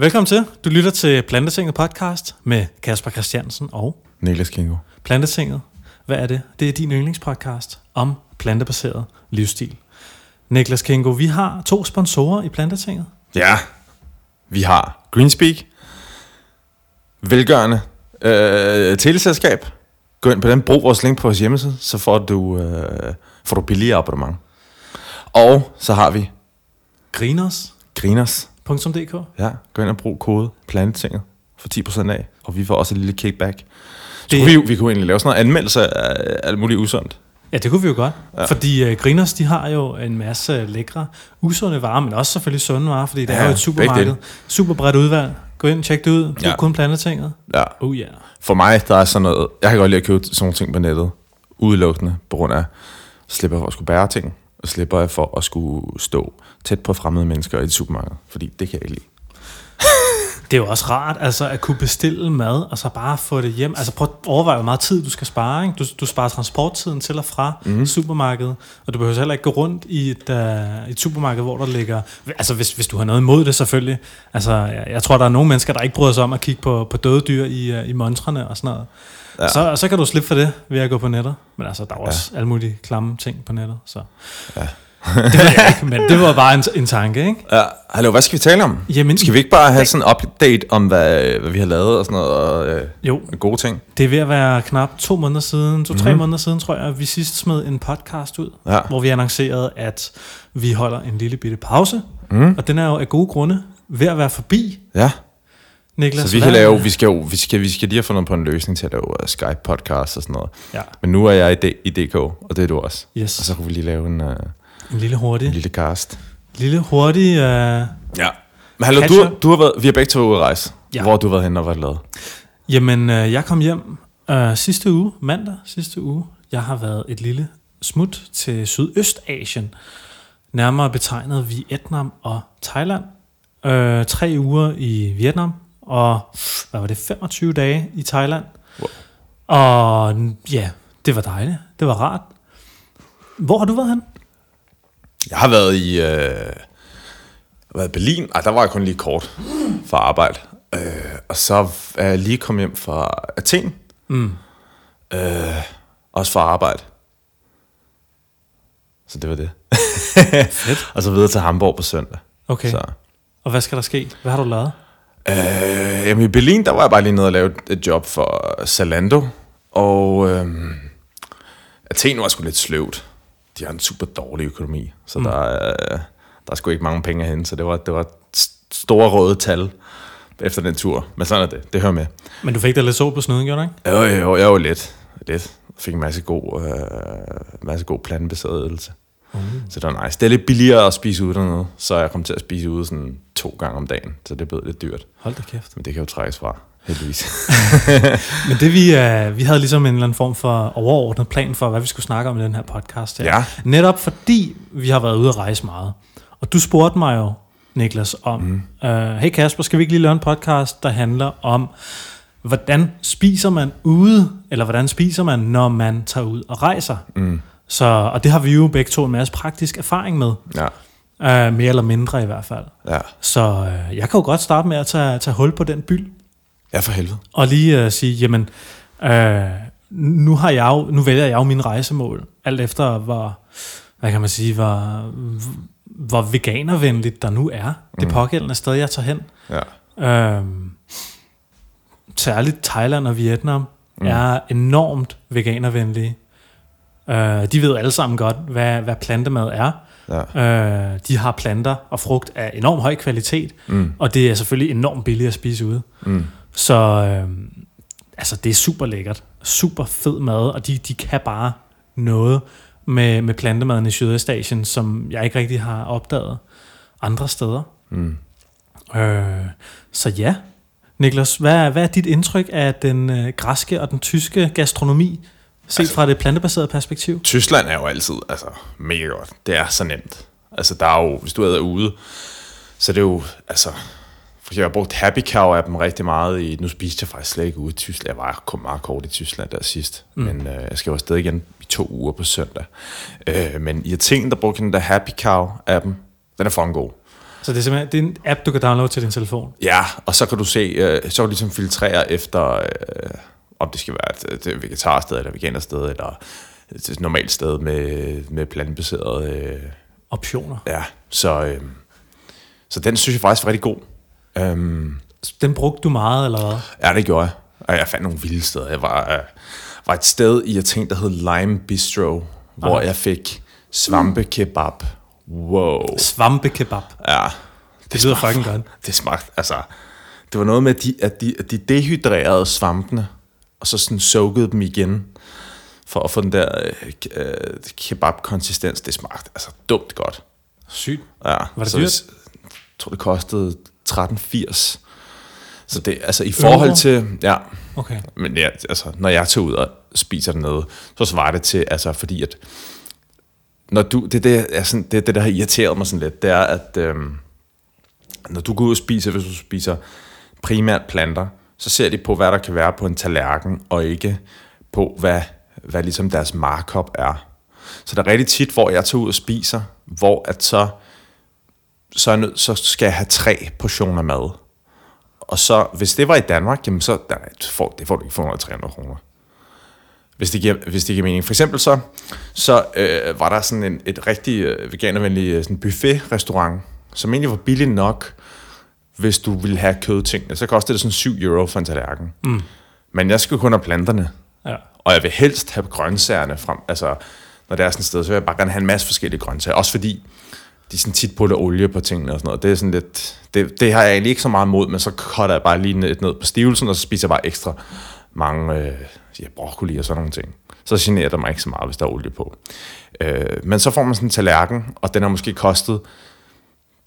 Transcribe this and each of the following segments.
Velkommen til. Du lytter til Plantetinget podcast med Kasper Christiansen og Niklas Kingo. Plantetinget. Hvad er det? Det er din yndlingspodcast om plantebaseret livsstil. Niklas Kingo, vi har to sponsorer i Plantetinget. Ja, vi har Greenspeak, velgørende øh, teleselskab. Gå ind på den, brug vores link på vores hjemmeside, så får du, øh, får du billigere abonnement. Og så har vi Griners. Griners. .dk. Ja, gå ind og brug kode Plantetinget for 10% af, og vi får også et lille kickback. Så Det- kunne vi, vi kunne egentlig lave sådan noget anmeldelse af alt muligt usundt. Ja, det kunne vi jo godt. Ja. Fordi uh, Griners, de har jo en masse lækre, usunde varer, men også selvfølgelig sunde varer, fordi det Ja, er jo et supermarked. Super bredt udvalg. Gå ind, tjek det ud. Brug ja. Kun Plantetinget. Ja. Oh. Yeah. For mig, der er sådan noget... Jeg kan godt lide at købe sådan nogle ting på nettet. Udelukkende på grund af... Slipper for at skulle bære ting. Og slipper jeg for at skulle stå tæt på fremmede mennesker i et supermarked. Fordi det kan jeg ikke lide. Det er jo også rart altså, at kunne bestille mad, og så bare få det hjem. Altså prøv at overveje, hvor meget tid du skal spare. Ikke? Du, du sparer transporttiden til og fra mm. supermarkedet, og du behøver heller ikke gå rundt i et, uh, et supermarked, hvor der ligger... Altså hvis, hvis du har noget imod det selvfølgelig. Altså jeg, jeg tror, der er nogle mennesker, der ikke bryder sig om at kigge på, på døde dyr i, uh, i montrene og sådan noget. Ja. Ja. Så, så kan du slippe for det ved at gå på nettet. Men altså, der er også alle mulige klamme ting på nettet. Så. Ja. Det ved jeg ikke, men det var bare en, en tanke, ikke? Ja, hallo, hvad skal vi tale om? Jamen, Skal vi ikke bare have sådan en update om, hvad, hvad vi har lavet og sådan noget, og øh, Jo, gode ting? Det er ved at være knap to måneder siden, to-tre mm. måneder siden, tror jeg, at vi sidst smed en podcast ud, Ja. hvor vi annoncerede, at vi holder en lille bitte pause. Mm. Og den er jo af gode grunde ved at være forbi, Ja, Niklas. så vi kan lave, vi skal jo, vi skal, vi skal lige have fundet på en løsning til at lave uh, Skype-podcast og sådan noget. Ja, Men nu er jeg i, D, i DK, og det er du også. yes. Og så kunne vi lige lave en, uh, En lille hurtig, en lille cast. lille hurtig... Uh, Ja. Men hallo, du, du har været, vi har begge to ude at rejse. Ja. Hvor har du været henne og hvad har du lavet? jamen, uh, jeg kom hjem uh, sidste uge, mandag sidste uge. Jeg har været et lille smut til Sydøstasien. Nærmere betegnet Vietnam og Thailand. Uh, tre uger i Vietnam, og hvad var det, 25 dage i Thailand. Wow. Og ja, det var dejligt. Det var rart. Hvor har du været hen? Jeg har været i øh, været i Berlin. Ej, der var jeg kun lige kort for arbejde. Øh, og så er jeg lige kommet hjem fra Athen. Mm. Øh, også for arbejde. Så det var det. Fedt. og så videre til Hamburg på søndag. Okay, Så. og hvad skal der ske? Hvad har du lavet? Øh, jamen i Berlin, der var jeg bare lige nede og lave et- et job for Zalando. Og øh, Athen var sgu lidt sløvt. De har en super dårlig økonomi, så mm. der, er, der er sgu ikke mange penge hen, så det var, det var st- store røde tal efter den tur. Men sådan er det, det hører med. Men du fik da lidt sol på snuden, gjorde du ikke? Jo, jo, jeg var lidt. lidt. Fik en masse god, øh, masse god plantebaseret ydelse. Mm. Så det var nice. Det er lidt billigere at spise ude dernede, så jeg kom til at spise ude sådan to gange om dagen, så det blev lidt dyrt. Hold da kæft. Men det kan jo trækkes fra, heldigvis. Men det vi, uh, vi havde ligesom en eller anden form for overordnet plan for, hvad vi skulle snakke om i den her podcast. Her. Ja. Netop fordi vi har været ude at rejse meget. Og du spurgte mig jo, Niklas, om, mm. uh, hey Kasper, skal vi ikke lige lave en podcast, der handler om, hvordan spiser man ude, eller hvordan spiser man, når man tager ud og rejser? Mm. Så, og det har vi jo begge to en masse praktisk erfaring med, Ja, uh, mere eller mindre i hvert fald. ja. Så uh, jeg kan jo godt starte med at tage, tage hul på den byld, Ja, for helvede. og lige uh, sige, jamen, uh, nu, har jeg jo, nu vælger jeg jo mine rejsemål, alt efter hvor, hvad kan man sige, hvor, hvor veganervenligt der nu er, det Mm. pågældende sted, jeg tager hen. Ja. Øhm, særligt Thailand og Vietnam mm. er enormt veganervenlige. Øh, de ved alle sammen godt, hvad, hvad plantemad er. ja. Øh, de har planter og frugt af enorm høj kvalitet, Mm. og det er selvfølgelig enormt billigt at spise ude. Mm. Så øh, altså, det er super lækkert. Super fed mad, og de, de kan bare noget med, med plantemaden i Sydøstasien, som jeg ikke rigtig har opdaget andre steder. Mm. Øh, så ja, Niklas, hvad, er- hvad er dit indtryk af den øh, græske og den tyske gastronomi, set altså, fra det plantebaserede perspektiv? Tyskland er jo altid altså, mega godt. Det er så nemt. Altså, der er jo, hvis du er ude, så er det jo, altså, jeg har brugt Happy Cow appen rigtig meget i, nu spiste jeg faktisk slet ikke ude i Tyskland. Jeg var kun meget kort i Tyskland der sidst, mm. men øh, jeg skal jo afsted igen i to uger på søndag. Øh, men i Athen, der brugte den der Happy Cow appen, den er fucking god. Så det er simpelthen det er en app, du kan downloade til din telefon. Ja, og så kan du se, øh, så kan du ligesom filtrere efter, øh, om det skal være et, et vegetarsted, eller veganersted, eller et normalt sted med, med plantebaseret... Øh, Optioner. ja, så, øh, så den synes jeg faktisk var rigtig god. Øhm, Den brugte du meget, eller hvad? Ja, det gjorde jeg. Og jeg fandt nogle vilde steder. Jeg var, øh, var et sted i, jeg tænkte, der hed Lime Bistro, hvor Aha. jeg fik svampekebab. Wow. Svampekebab. Ja. Det lyder fucking godt. Det smagte, altså... Det var noget med, at de, at de, at de dehydrerede svampene, og så sådan soakede dem igen, for at få den der øh, øh, kebab-konsistens. Det smagte altså dumt godt. Sygt. Ja, Var det så dyrt? Jeg tror, det kostede 13,80. Så det, altså i forhold til, ja, Okay. men ja, altså, når jeg tager ud og spiser dernede, så svarer det til, altså fordi at, når du, det, det, er sådan, det, det der har irriteret mig sådan lidt, det er, at øhm, når du går ud og spiser, hvis du spiser primært planter, så ser de på, hvad der kan være på en tallerken, og ikke på, hvad, hvad ligesom deres markup er. Så der er rigtig tit, hvor jeg tager ud og spiser, hvor at så, så, er nødt, så skal jeg have tre portioner mad. Og så, hvis det var i Danmark, jamen så der, får, det får du ikke for under 300 kroner. Hvis det, giver, hvis det giver mening. For eksempel så, så øh, var der sådan en, et rigtig øh, veganervenlig øh, sådan buffet-restaurant, som egentlig var billig nok, hvis du ville have kødtingene. Så kostede det sådan 7 euro for en tallerken. Mm. Men jeg skulle kun have planterne. Ja. Og jeg vil helst have grøntsagerne frem. Altså, når det er sådan et sted, så vil jeg bare gerne have en masse forskellige grøntsager. Også fordi de sådan tit putter olie på tingene og sådan noget. Det er sådan lidt... Det, det har jeg egentlig ikke så meget imod, men så cutter jeg bare lige ned, ned på stivelsen, og så spiser jeg bare ekstra mange øh, ja, broccoli og sådan nogle ting. Så generer det mig ikke så meget, hvis der er olie på. Øh, men så får man sådan en tallerken, og den har måske kostet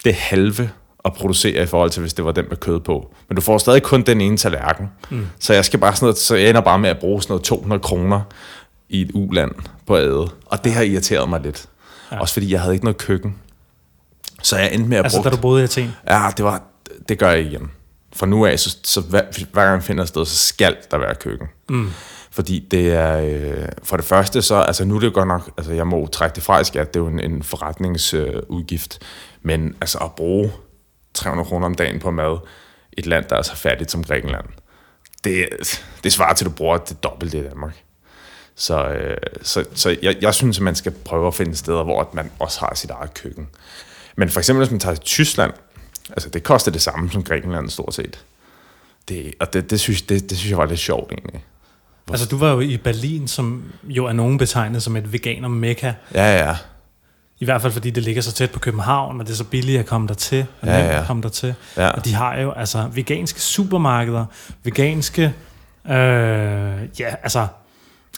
det halve at producere i forhold til, hvis det var den med kød på. Men du får stadig kun den ene tallerken. Mm. Så jeg skal bare sådan noget, så jeg ender bare med at bruge sådan noget 200 kroner i et uland på æde. Og det har irriteret mig lidt. Ja. Også fordi jeg havde ikke noget køkken. Så jeg endte med at Altså, bruge... da du boede i Athen. Ja, det, var, det gør jeg igen. For nu af, så, så hver, hver gang jeg finder et sted, så skal der være køkken. Mm. Fordi det er, øh, for det første så, altså nu er det godt nok, altså jeg må trække det fra i skat, det er jo en, en forretningsudgift, øh, men altså at bruge 300 kroner om dagen på mad et land, der er så fattigt som Grækenland, det, det svarer til, at du bruger det dobbelte i Danmark. Så, øh, så, så jeg, jeg synes, at man skal prøve at finde steder, hvor man også har sit eget køkken. Men for eksempel, hvis man tager til Tyskland, altså det koster det samme som Grækenland stort set. Det, og det, det, synes, det, det synes jeg var lidt sjovt egentlig. Altså, du var jo i Berlin, som jo er nogen betegnet som et veganer mekka. Ja, ja. I hvert fald fordi det ligger så tæt på København, og det er så billigt at komme dertil. Og Ja, ja. at komme dertil. Ja. Og de har jo altså veganske supermarkeder, veganske, øh, ja, altså,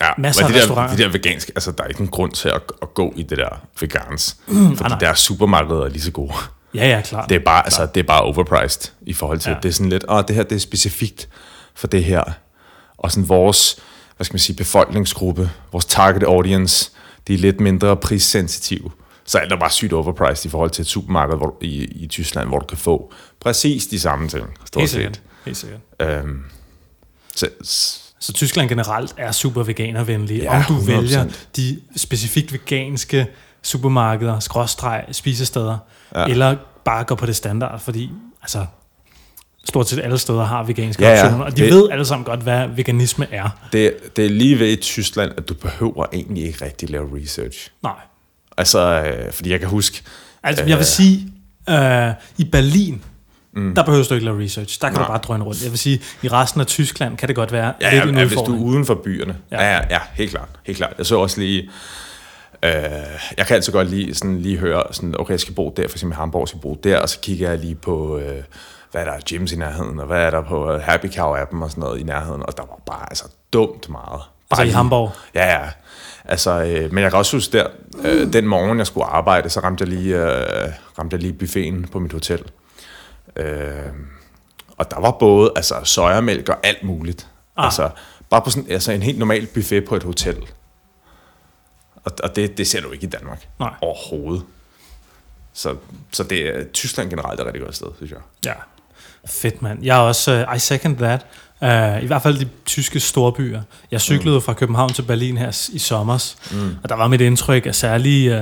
ja Masser men af det der, restauranter. det der veganske, altså der er ikke nogen grund til at, at gå i det der vegans. fordi nej, nej. deres supermarkeder er lige så gode. ja, ja, klart. Det er bare, altså, det er bare overpriced i forhold til, Ja. det er sådan lidt, åh, det her det er specifikt for det her. Og sådan vores, hvad skal man sige, befolkningsgruppe, vores target audience, de er lidt mindre prissensitive. Så alt er bare sygt overpriced i forhold til et supermarked hvor, i, i Tyskland, hvor du kan få præcis de samme ting. Stort Helt set. sikkert. Helt sikkert. Øhm, så, Så Tyskland generelt er super veganervenlige. Ja, Om du 100%. vælger de specifikt veganske supermarkeder, skråstreg, spisesteder, ja. Eller bare går på det standard, fordi altså, stort set alle steder har veganske Ja, ja. optioner, og de Det- ved alle sammen godt, hvad veganisme er. det, det er lige ved i Tyskland, at du behøver egentlig ikke rigtig lave research. Nej. Altså, øh, fordi jeg kan huske, Altså, jeg vil sige, øh, i Berlin, mm. der behøver du ikke lave research. Der kan Nej. du bare drøne rundt. Jeg vil sige, i resten af Tyskland kan det godt være Ja, lidt ja, ja hvis du er uden for byerne. Ja. Ja, ja, helt klart. Helt klart. Jeg så også lige... Øh, jeg kan altid godt lige, sådan, lige høre, sådan, okay, jeg skal bo der, for eksempel i Hamburg, skal bo der, og så kigger jeg lige på, øh, hvad er der gyms i nærheden, og hvad er der på øh, Happy Cow-appen og sådan noget i nærheden, og der var bare altså dumt meget. Altså i Hamburg? Ja, ja. Altså, øh, men jeg kan også huske der, øh, den morgen, jeg skulle arbejde, så ramte jeg lige, øh, ramte jeg lige buffeten på mit hotel. Øh, og der var både altså, sojamælk og alt muligt. Ah. Altså, bare på sådan altså, en helt normal buffet på et hotel. Og, og det, det ser du ikke i Danmark. Nej. Overhovedet. Så, så det er, Tyskland generelt er et rigtig godt sted, synes jeg. Ja. Fedt, mand. Jeg er også, uh, I second that. Uh, I hvert fald de tyske storbyer. Jeg cyklede mm. fra København til Berlin her i sommer, mm. og der var mit indtryk, at særligt uh,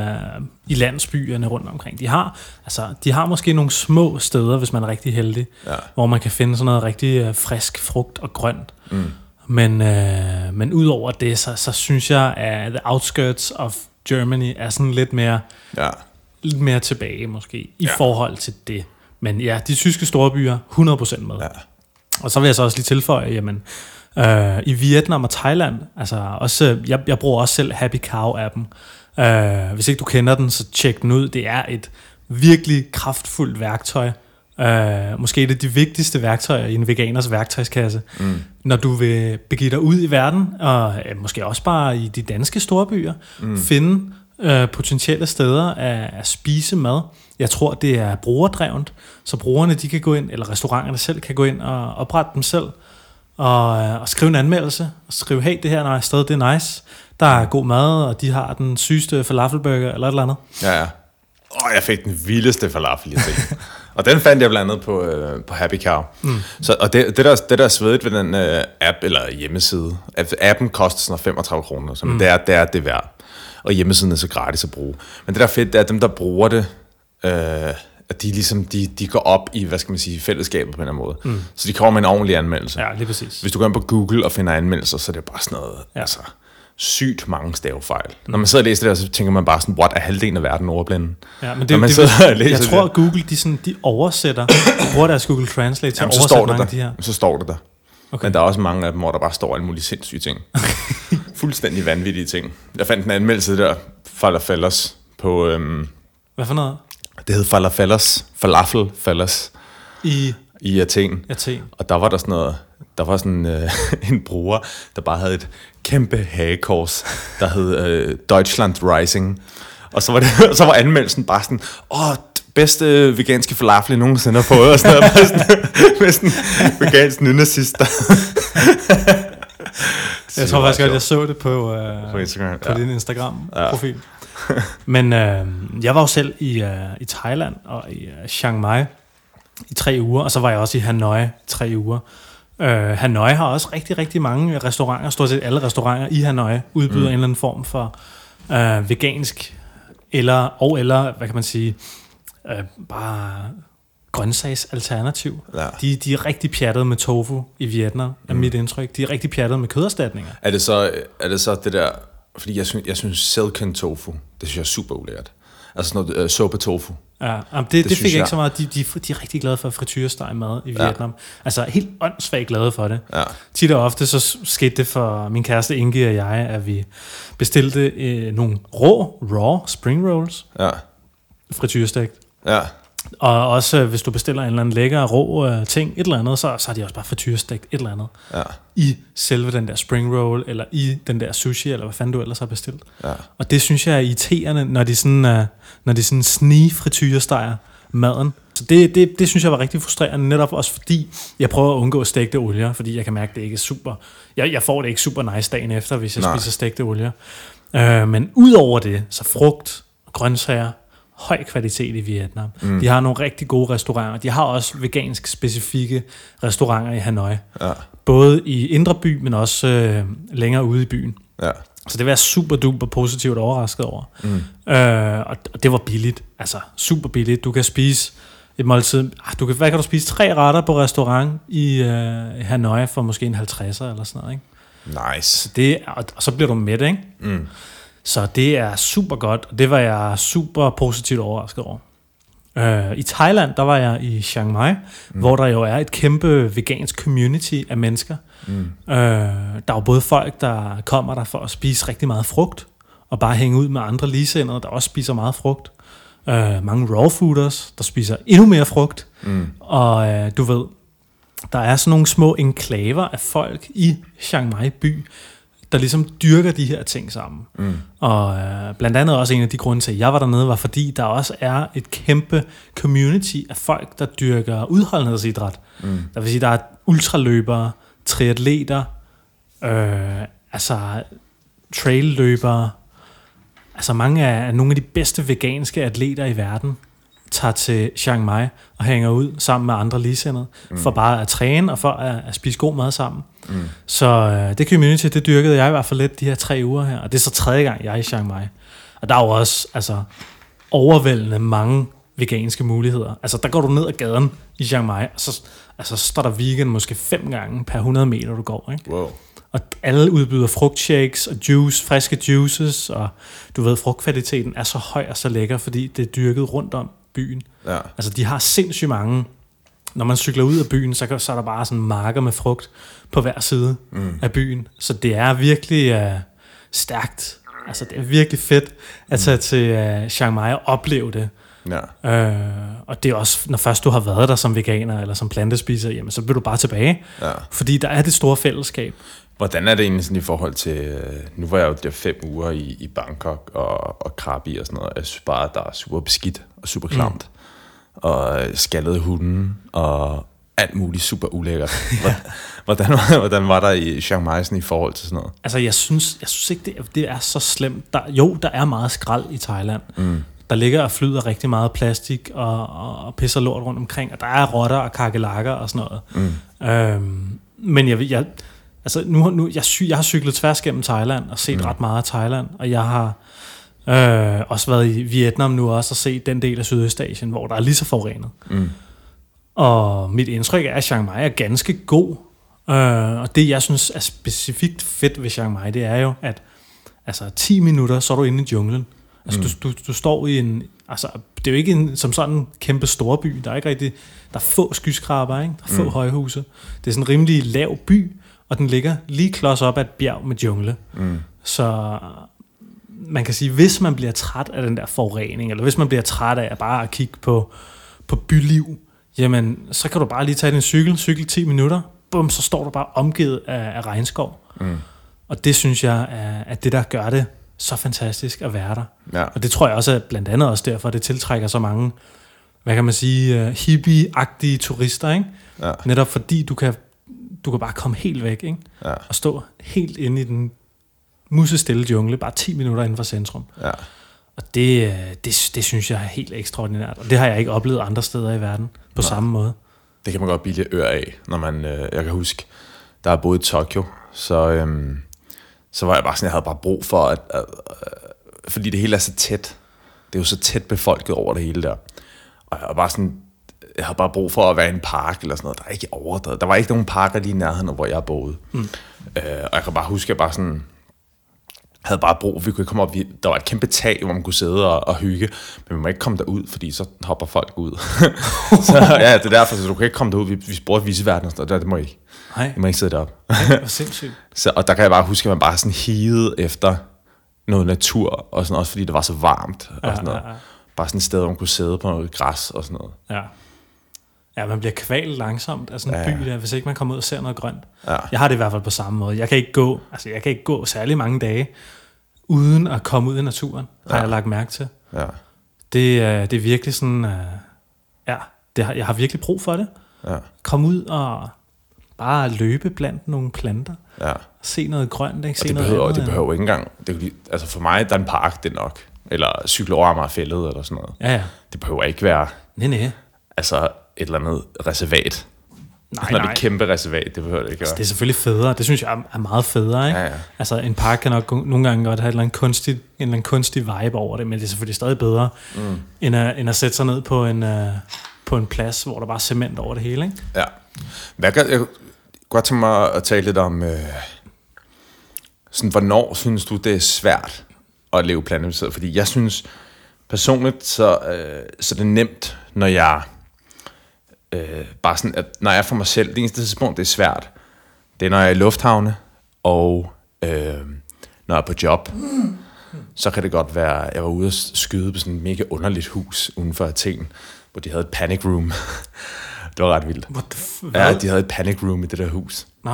i landsbyerne rundt omkring, de har, altså, de har måske nogle små steder, hvis man er rigtig heldig, Ja. hvor man kan finde sådan noget rigtig uh, frisk frugt og grønt. Mm. Men, uh, men udover det, så, så synes jeg, at the outskirts of Germany er sådan lidt mere Ja. lidt mere tilbage måske, i Ja. forhold til det. Men ja, de tyske store byer, 100% med. Ja. Og så vil jeg så også lige tilføje, jamen, øh, i Vietnam og Thailand, altså også, jeg, jeg bruger også selv Happy Cow-appen. Øh, hvis ikke du kender den, så tjek den ud. Det er et virkelig kraftfuldt værktøj. Øh, måske et af de vigtigste værktøjer i en veganers værktøjskasse. Mm. Når du vil begive dig ud i verden, og øh, måske også bare i de danske storbyer, mm. finde øh, potentielle steder at, at spise mad. Jeg tror, det er brugerdrevent, så brugerne de kan gå ind, eller restauranterne selv kan gå ind og oprette dem selv, og, øh, og skrive en anmeldelse, og skrive, hey, det her sted, det er nice, der er god mad, og de har den sygeste falafelburger, eller et eller andet. Ja, ja. Åh, jeg fik den vildeste falafel, jeg set. og den fandt jeg blandt andet på, øh, på Happy Cow. Mm. Så, og det, det, der, det, der er svedigt ved den øh, app, eller hjemmeside, appen koster sådan noget 35 kroner, så mm. det, er, det er det værd. Og hjemmesiden er så gratis at bruge. Men det der er fedt, det er, at dem, der bruger det, øh, at de ligesom, de, de går op i, hvad skal man sige, fællesskabet på en eller anden måde. Mm. Så de kommer med en ordentlig anmeldelse. Ja, lige præcis. Hvis du går ind på Google og finder anmeldelser, så er det bare sådan noget, ja. Altså, sygt mange stavefejl. Mm. Når man sidder og læser det der, så tænker man bare sådan, what, er halvdelen af verden ordblinde? Ja, men Når det, man det, sidder og det, læser jeg tror, at Google de, sådan, de oversætter, bruger deres Google Translate til Jamen, at oversætte mange der. af de her. Så står det der. Okay. Men der er også mange af dem, hvor der bare står alle mulige sindssyge ting. Fuldstændig vanvittige ting. Jeg fandt en anmeldelse der, falafellers, på, øhm, Hvad for noget? det hed falafellers, falafelfellers I i Athen. Athen. Og der var der sådan noget, der var sådan øh, en bruger, der bare havde et kæmpe hagekors, der hed øh, Deutschland Rising. Og så var, det, så var anmeldelsen bare sådan, åh, bedste veganske falafel, jeg nogensinde har fået, og sådan noget, med sådan, med sådan vegansk nynazist. der- Jeg tror faktisk godt, jeg så det på, øh, På Instagram, på ja. din Instagram-profil. Men øh, jeg var jo selv i, øh, i Thailand og i øh, Chiang Mai i tre uger, og så var jeg også i Hanoi tre uger. Øh, Hanoi har også rigtig, rigtig mange restauranter, stort set alle restauranter i Hanoi udbyder mm. en eller anden form for øh, vegansk, eller, og eller, hvad kan man sige, øh, bare grøntsagsalternativ. Ja. De, de er rigtig pjattet med tofu i Vietnam, er mit indtryk. De er rigtig pjattet med køderstatninger. Er det så, er det, så det der, fordi jeg synes, jeg synes silken tofu, det synes jeg er super ulækkert. Altså sådan noget uh, suppe tofu. Ja, jamen det, det, det fik jeg ikke så meget. De, de, de er rigtig glade for frityresteg mad i Vietnam. Altså helt åndssvagt glade for det. Ja. Tit og ofte så skete det for min kæreste Inge og jeg, at vi bestilte øh, nogle rå, raw spring rolls, Ja, frityrestegt. Ja, Og også øh, hvis du bestiller en eller anden lækker rå øh, ting, et eller andet, så, så har de også bare frityrestegt et eller andet. ja, I selve den der spring roll, eller i den der sushi, eller hvad fanden du ellers har bestilt. ja. Og det synes jeg er irriterende, når de sådan, uh, når de sådan snigfrityresteger maden. Så det, det, det synes jeg var rigtig frustrerende, netop også fordi jeg prøver at undgå stegte olier, fordi jeg kan mærke, at det ikke er super... Jeg, jeg får det ikke super nice dagen efter, hvis jeg Nej. Spiser stegte olier. Uh, men udover det, så frugt, grøntsager, høj kvalitet i Vietnam. Mm. De har nogle rigtig gode restauranter. De har også vegansk specifikke restauranter i Hanoi. Ja. Både i indre by, men også øh, længere ude i byen. ja. Så det var jeg super duper positivt overrasket over. Mm. Øh, og det var billigt. Altså super billigt. Du kan spise et måltid. ah, Du kan, hvad kan du spise? Tre retter på restaurant i øh, Hanoi for måske en 50'er eller sådan noget. Ikke? Nice. Det, og, og så bliver du mæt, ikke? Mm. Så det er super godt, og det var jeg super positivt overrasket over. Uh, I Thailand, der var jeg i Chiang Mai, mm. hvor der jo er et kæmpe vegansk community af mennesker. Mm. Uh, der er jo både folk, der kommer der for at spise rigtig meget frugt, og bare hænge ud med andre ligesindede, der også spiser meget frugt. Uh, mange raw fooders, der spiser endnu mere frugt. Mm. Og uh, du ved, der er sådan nogle små enklaver af folk i Chiang Mai by, der ligesom dyrker de her ting sammen. Mm. Og øh, blandt andet også en af de grunde til, at jeg var dernede, var fordi der også er et kæmpe community af folk, der dyrker udholdenhedsidræt. Mm. Der vil sige, der er ultraløbere, triatleter, øh, altså trailløbere, altså mange af, af nogle af de bedste veganske atleter i verden, tager til Chiang Mai og hænger ud sammen med andre ligesindede, mm. for bare at træne og for at, at spise god mad sammen. Mm. Så øh, det community, det dyrkede jeg i hvert fald lidt de her tre uger her, og det er så tredje gang, jeg er i Chiang Mai. Og der er jo også altså, overvældende mange veganske muligheder. Altså, der går du ned ad gaden i Chiang Mai, og så altså, står der vegan måske fem gange per 100 meter, du går. Ikke? Wow. Og alle udbyder frugtshakes og juice, friske juices, og du ved, frugtkvaliteten er så høj og så lækker, fordi det er dyrket rundt om byen. Ja. Altså, de har sindssygt mange... Når man cykler ud af byen, så, så er der bare sådan marker med frugt på hver side mm. af byen. Så det er virkelig uh, stærkt. Altså, det er virkelig fedt at tage til uh, Chiang Mai og opleve det. Ja. Øh, og det er også, når først du har været der som veganer eller som plantespiser, jamen, så vil du bare tilbage. Ja. Fordi der er det store fællesskab. Hvordan er det egentlig sådan i forhold til, øh, nu var jeg jo der fem uger i, i Bangkok og, og Krabi og sådan noget, jeg synes bare, der er super beskidt og super klamt. Mm. Og skaldede hunden og alt muligt super ulækkert. ja. hvordan, hvordan, hvordan var der i Chiang Mai i forhold til sådan noget? Altså, jeg synes, jeg synes ikke, det, det er så slemt. Der, jo, der er meget skrald i Thailand. Mm. Der ligger og flyder rigtig meget plastik og, og, og pisser lort rundt omkring, og der er rotter og kakelakker og sådan noget. Mm. Øhm, men jeg, jeg, altså nu, nu jeg, jeg har cyklet tværs gennem Thailand og set mm. ret meget af Thailand, og jeg har øh, også været i Vietnam nu også og set den del af Sydøstasien, hvor der er lige så forurenet. Mm. Og mit indtryk er, at Chiang Mai er ganske god. Øh, og det, jeg synes er specifikt fedt ved Chiang Mai, det er jo, at altså 10 minutter, så er du inde i junglen. Altså, mm. du, du, du står i en... Altså, det er jo ikke en, som sådan en kæmpe storby. Der er ikke rigtig... Der er få skyskraber, ikke? Der er få mm. højhuse. Det er sådan en rimelig lav by, og den ligger lige klods op ad et bjerg med jungle. Mm. Så man kan sige, hvis man bliver træt af den der forurening, eller hvis man bliver træt af at bare at kigge på, på byliv, jamen, så kan du bare lige tage din cykel, cykel 10 minutter, bum, så står du bare omgivet af, af regnskov. Mm. Og det synes jeg er, at det, der gør det så fantastisk at være der. Ja. Og det tror jeg også er blandt andet også derfor, at det tiltrækker så mange, hvad kan man sige, uh, hippie-agtige turister, ikke? Ja. Netop fordi du kan, du kan bare komme helt væk, ikke? Ja. Og stå helt inde i den musestille jungle, bare 10 minutter inden for centrum. Ja. Og det, øh, det, det synes jeg er helt ekstraordinært. Og det har jeg ikke oplevet andre steder i verden på Nej. samme måde. Det kan man godt blive lidt ør af, når man, øh, jeg kan huske, der er boet i Tokyo, så, øhm, så var jeg bare sådan, jeg havde bare brug for, at, at, at, fordi det hele er så tæt. Det er jo så tæt befolket over det hele der. Og jeg var bare sådan, jeg havde bare brug for at være i en park eller sådan noget. Der er ikke overdrevet. Der var ikke nogen parker lige i nærheden hvor jeg boede. Mm. Øh, og jeg kan bare huske, at jeg bare sådan, havde bare brug vi kunne komme op, vi, der var et kæmpe tag, hvor man kunne sidde og, og hygge, men man må ikke komme derud, fordi så hopper folk ud. så ja, det er derfor, så du kan ikke komme derud, vi, vi bruger viseverden, og det, det må I ikke. Nej. I må ikke sidde deroppe. Hvor sindssygt. så, og der kan jeg bare huske, at man bare sådan higede efter noget natur, og sådan også fordi det var så varmt, og Ja, sådan noget. ja, ja. Bare sådan et sted, hvor man kunne sidde på noget græs og sådan noget. Ja. Ja, man bliver kvalt langsomt af sådan en Ja, by der, hvis ikke man kommer ud og ser noget grønt. Ja. Jeg har det i hvert fald på samme måde. Jeg kan ikke gå, altså jeg kan ikke gå særlig mange dage, uden at komme ud i naturen, har Ja. jeg lagt mærke til. Ja, Det, er- det er virkelig sådan, uh, ja, det har, jeg har virkelig brug for det. ja, Kom ud og bare løbe blandt nogle planter. ja. Se noget grønt, ikke? Se Og det noget behøver, andet det behøver ikke engang, det, altså for mig, der er en park, det er nok. Eller cykle over Amagerfællet eller sådan noget. Ja, ja. Det behøver ikke være Nej, nej. altså et eller andet reservat. Nej, Når det nej. er et kæmpe reservat, det behøver det ikke Det gøre. er selvfølgelig federe. Det synes jeg er- er meget federe, ikke? Ja, ja. Altså, en park kan nok nogle gange godt have et eller andet kunstig, en eller anden kunstig vibe over det, men det er selvfølgelig stadig bedre, mm. end, at, end at sætte sig ned på en, uh, på en plads, hvor der bare er cement over det hele, ikke? Ja. Hvad gør, jeg godt tænke mig at tale lidt om, øh, sådan, hvornår synes du, det er svært at leve plantebaseret? Fordi jeg synes personligt, så, øh, så er det nemt, når jeg øh, bare sådan, at når jeg er for mig selv, det eneste tidspunkt, det er svært, det er, når jeg er i lufthavne, og øh, når jeg er på job, så kan det godt være, jeg var ude og skyde på sådan et mega underligt hus uden for Athen, hvor de havde et panic room. det var ret vildt. What the f- Ja, de havde et panic room i det der hus. Nå,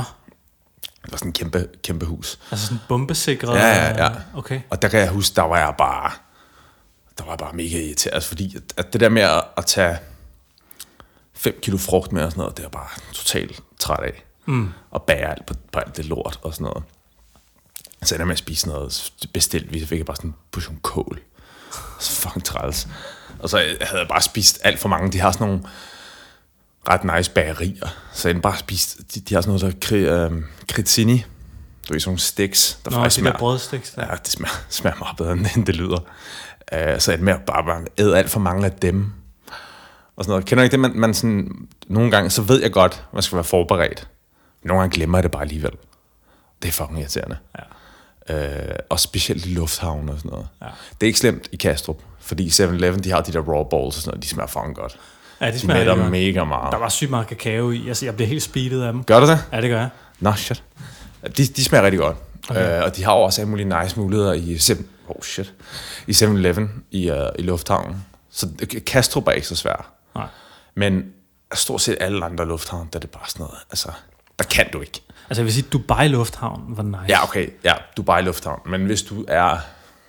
Det var sådan et kæmpe, kæmpe hus. altså sådan bombesikret... Ja, ja, ja. Okay. Og der kan jeg huske, der var jeg bare, der var jeg bare mega irriteret, fordi at, at det der med at, at tage 5 kilo frugt med og sådan noget, det er jeg bare totalt træt af. Mm. Og bære alt på, på alt det lort og sådan noget. Så ender jeg med at spise noget bestilt, vi fik bare sådan en portion kål. Så fucking træls. Og så havde jeg bare spist alt for mange. De har sådan nogle ret nice bagerier. Så jeg bare spist, de, de har sådan noget, der kri, øh, kritini. Du ved, sådan nogle sticks, der Nå, faktisk de smager, brødstiks der. ja, det smager, smager meget bedre, end det lyder. Uh, så jeg med bare, bare æde alt for mange af dem. Og sådan noget. Kender du ikke det, man, man sådan, nogle gange, så ved jeg godt, man skal være forberedt. Nogle gange glemmer jeg det bare alligevel. Det er fucking irriterende. Ja. Øh, og specielt i lufthavnen og sådan noget. Ja. Det er ikke slemt i Kastrup, fordi 7-Eleven, de har de der raw balls og sådan noget, de smager fucking godt. Ja, det De smager godt. mega meget. Der var sygt meget kakao i. Altså, jeg bliver helt speedet af dem. Gør du det? Ja, det gør jeg. Nå, shit. De, de smager rigtig godt. Okay. Øh, og de har også alle mulige nice muligheder i 7, oh shit, i 7-Eleven i, uh, i lufthavnen. Så Kastrup er ikke så svær. Nej. Men stort set alle andre lufthavne, der er det bare sådan noget. Altså, der kan du ikke. Altså, jeg vil sige, Dubai Lufthavn var nice. Ja, okay. Ja, Dubai Lufthavn. Men hvis du er...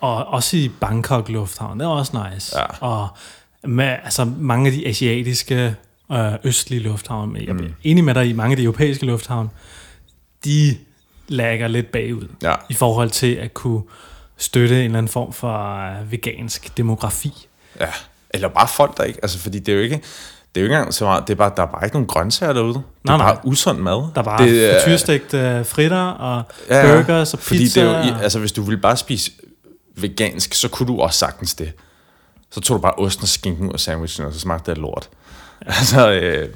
Og også i Bangkok Lufthavn, det er også nice. Ja. Og med, altså, mange af de asiatiske øh, østlige lufthavne, jeg er enig med dig i, mange af de europæiske lufthavne, de lægger lidt bagud Ja. i forhold til at kunne støtte en eller anden form for øh, vegansk demografi. Ja, eller bare folk, der ikke... Altså, fordi det er jo ikke... Det er jo ikke engang så meget... Det er bare, der er bare ikke nogen grøntsager derude. Det er Nej, nej. bare usund mad. Der er bare det, er- øh, fritter og Ja, ja. burgers og Fordi pizza. det er jo, altså, hvis du ville bare spise vegansk, så kunne du også sagtens det. Så tog du bare osten og skinken ud af sandwichen, og så smagte det lort. Altså, øh,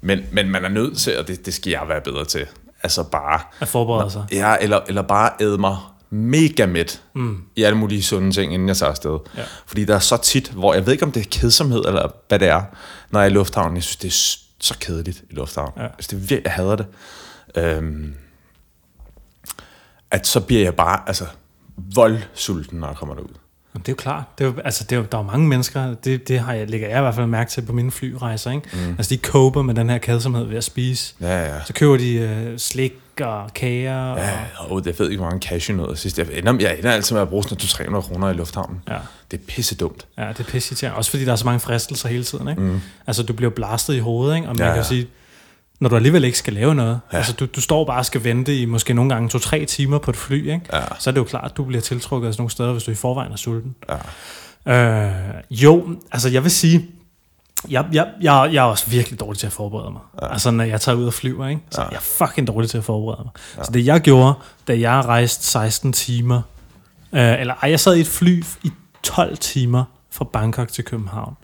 men, men man er nødt til, og det, det skal jeg være bedre til, altså bare, at forberede sig. ja, eller, eller bare æde mig mega mæt mm. i alle mulige sunde ting, inden jeg tager afsted. Ja. Fordi der er så tit, hvor jeg ved ikke, om det er kedsomhed, eller hvad det er, når jeg er i lufthavnen. Jeg synes, det er så kedeligt i lufthavnen. Ja. Altså, det virkelig, jeg hader det. Øhm, at så bliver jeg bare altså, voldsulten, når jeg kommer derud. Det er jo klart. Det er jo, altså, det er jo, der er jo mange mennesker, det, det har jeg, lægger jeg i hvert fald mærke til på mine flyrejser. Ikke? Mm. Altså, de koper med den her kedsomhed ved at spise. Ja, ja. Så køber de øh, slik og kager. Og, Ja, og jeg ved ikke, hvor mange cashewnødder sidst. Jeg ender, jeg ender altid med at bruge sådan 200-300 kroner i lufthavnen. Ja. Det er pisse dumt. ja, det er pisse Også fordi der er så mange fristelser hele tiden. Ikke? Mm. Altså, du bliver blastet i hovedet, ikke? og man Ja, ja, kan sige, når du alligevel ikke skal lave noget, ja. altså du, du står bare og skal vente i måske nogle gange to-tre timer på et fly, ikke? Ja. så er det jo klart, at du bliver tiltrukket af sådan nogle steder, hvis du i forvejen er sulten. Ja. Øh, jo, altså jeg vil sige, jeg, jeg, jeg, jeg er også virkelig dårlig til at forberede mig. Ja. Altså når jeg tager ud og flyver, ikke? så Ja. jeg er fucking dårlig til at forberede mig. Ja. Så det jeg gjorde, da jeg rejste 16 timer, øh, eller ej, jeg sad i et fly i 12 timer fra Bangkok til København.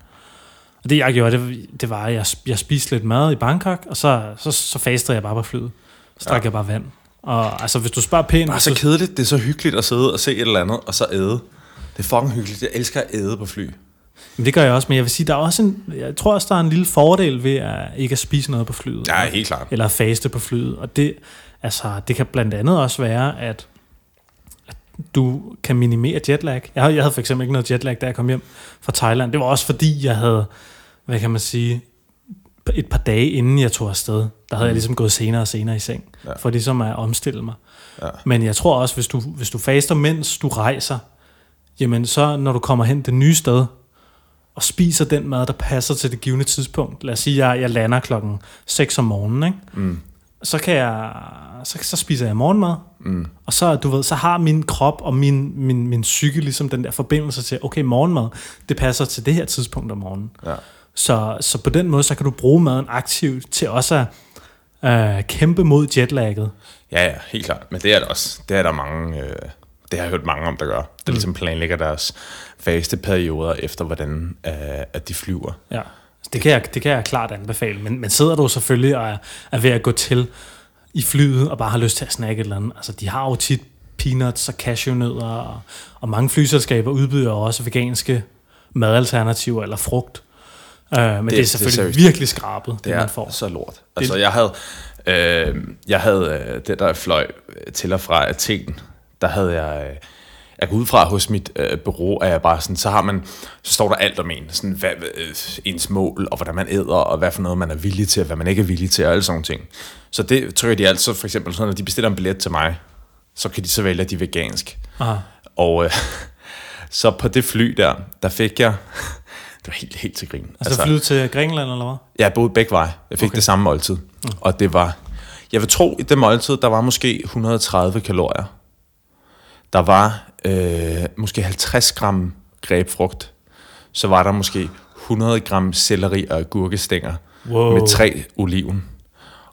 Og det jeg gjorde, det, det var, at jeg, jeg spiste lidt mad i Bangkok, og så, så, så fastede jeg bare på flyet. Så drak ja. jeg bare vand. Og altså, hvis du spørger pænt... Bare så kedeligt. Det er så hyggeligt at sidde og se et eller andet, og så æde. Det er fucking hyggeligt. Jeg elsker at æde på fly. Men det gør jeg også, men jeg vil sige, der er også en, jeg tror også, der er en lille fordel ved at ikke at spise noget på flyet. Ja, helt klart. Eller at faste på flyet. Og det, altså, det kan blandt andet også være, at, du kan minimere jetlag. Jeg havde, jeg havde for eksempel ikke noget jetlag, da jeg kom hjem fra Thailand. Det var også fordi, jeg havde, hvad kan man sige, et par dage inden jeg tog afsted, der havde jeg ligesom gået senere og senere i seng, ja. for ligesom at omstille mig. Ja. Men jeg tror også, hvis du, hvis du faster, mens du rejser, jamen så når du kommer hen det nye sted, og spiser den mad, der passer til det givende tidspunkt. Lad os sige, at jeg, jeg lander klokken 6 om morgenen, ikke? Mm. så kan jeg, så, så spiser jeg morgenmad, Mm. og så, du ved, så har min krop og min, min, min psyke ligesom den der forbindelse til, okay, morgenmad, det passer til det her tidspunkt om morgenen. Ja. Så, så på den måde, så kan du bruge maden aktivt til også at øh, kæmpe mod jetlagget. Ja, ja, helt klart. Men det er der også. Det er der mange... Øh, det har jeg hørt mange om, der gør. Der ligesom planlægger deres faste perioder efter, hvordan øh, at de flyver. Ja. Så Det kan, jeg, det kan jeg klart anbefale, men, men sidder du selvfølgelig og er, er ved at gå til i flyet og bare har lyst til at snakke et eller andet, altså de har jo tit peanuts og cashewnødder, og, og mange flyselskaber udbyder også veganske madalternativer eller frugt. Uh, men det, det er det er selvfølgelig virkelig skrabet, det, Det man får. så lort. Altså, jeg havde, øh, jeg havde øh, det, der fløj øh, til og fra Athen, der havde jeg... Øh, jeg går ud fra hos mit øh, bureau, er jeg bare sådan, så har man, så står der alt om en, sådan, hvad, øh, ens mål, og hvordan man æder, og hvad for noget man er villig til, og hvad man ikke er villig til, og alle sådan nogle ting. Så det trykker de altid, for eksempel, sådan, når de bestiller en billet til mig, så kan de så vælge, at de er vegansk. Aha. Og øh, så på det fly der, der fik jeg, det var helt, helt til grin. Altså, altså flyet til Grækenland eller hvad? Jeg boede begge veje. Jeg fik. Okay. det samme måltid. Mm. Og det var... Jeg vil tro, i det måltid, der var måske 130 kalorier. Der var øh, måske 50 gram grebfrugt, så var der måske 100 gram selleri og agurkestænger Wow. med tre oliven.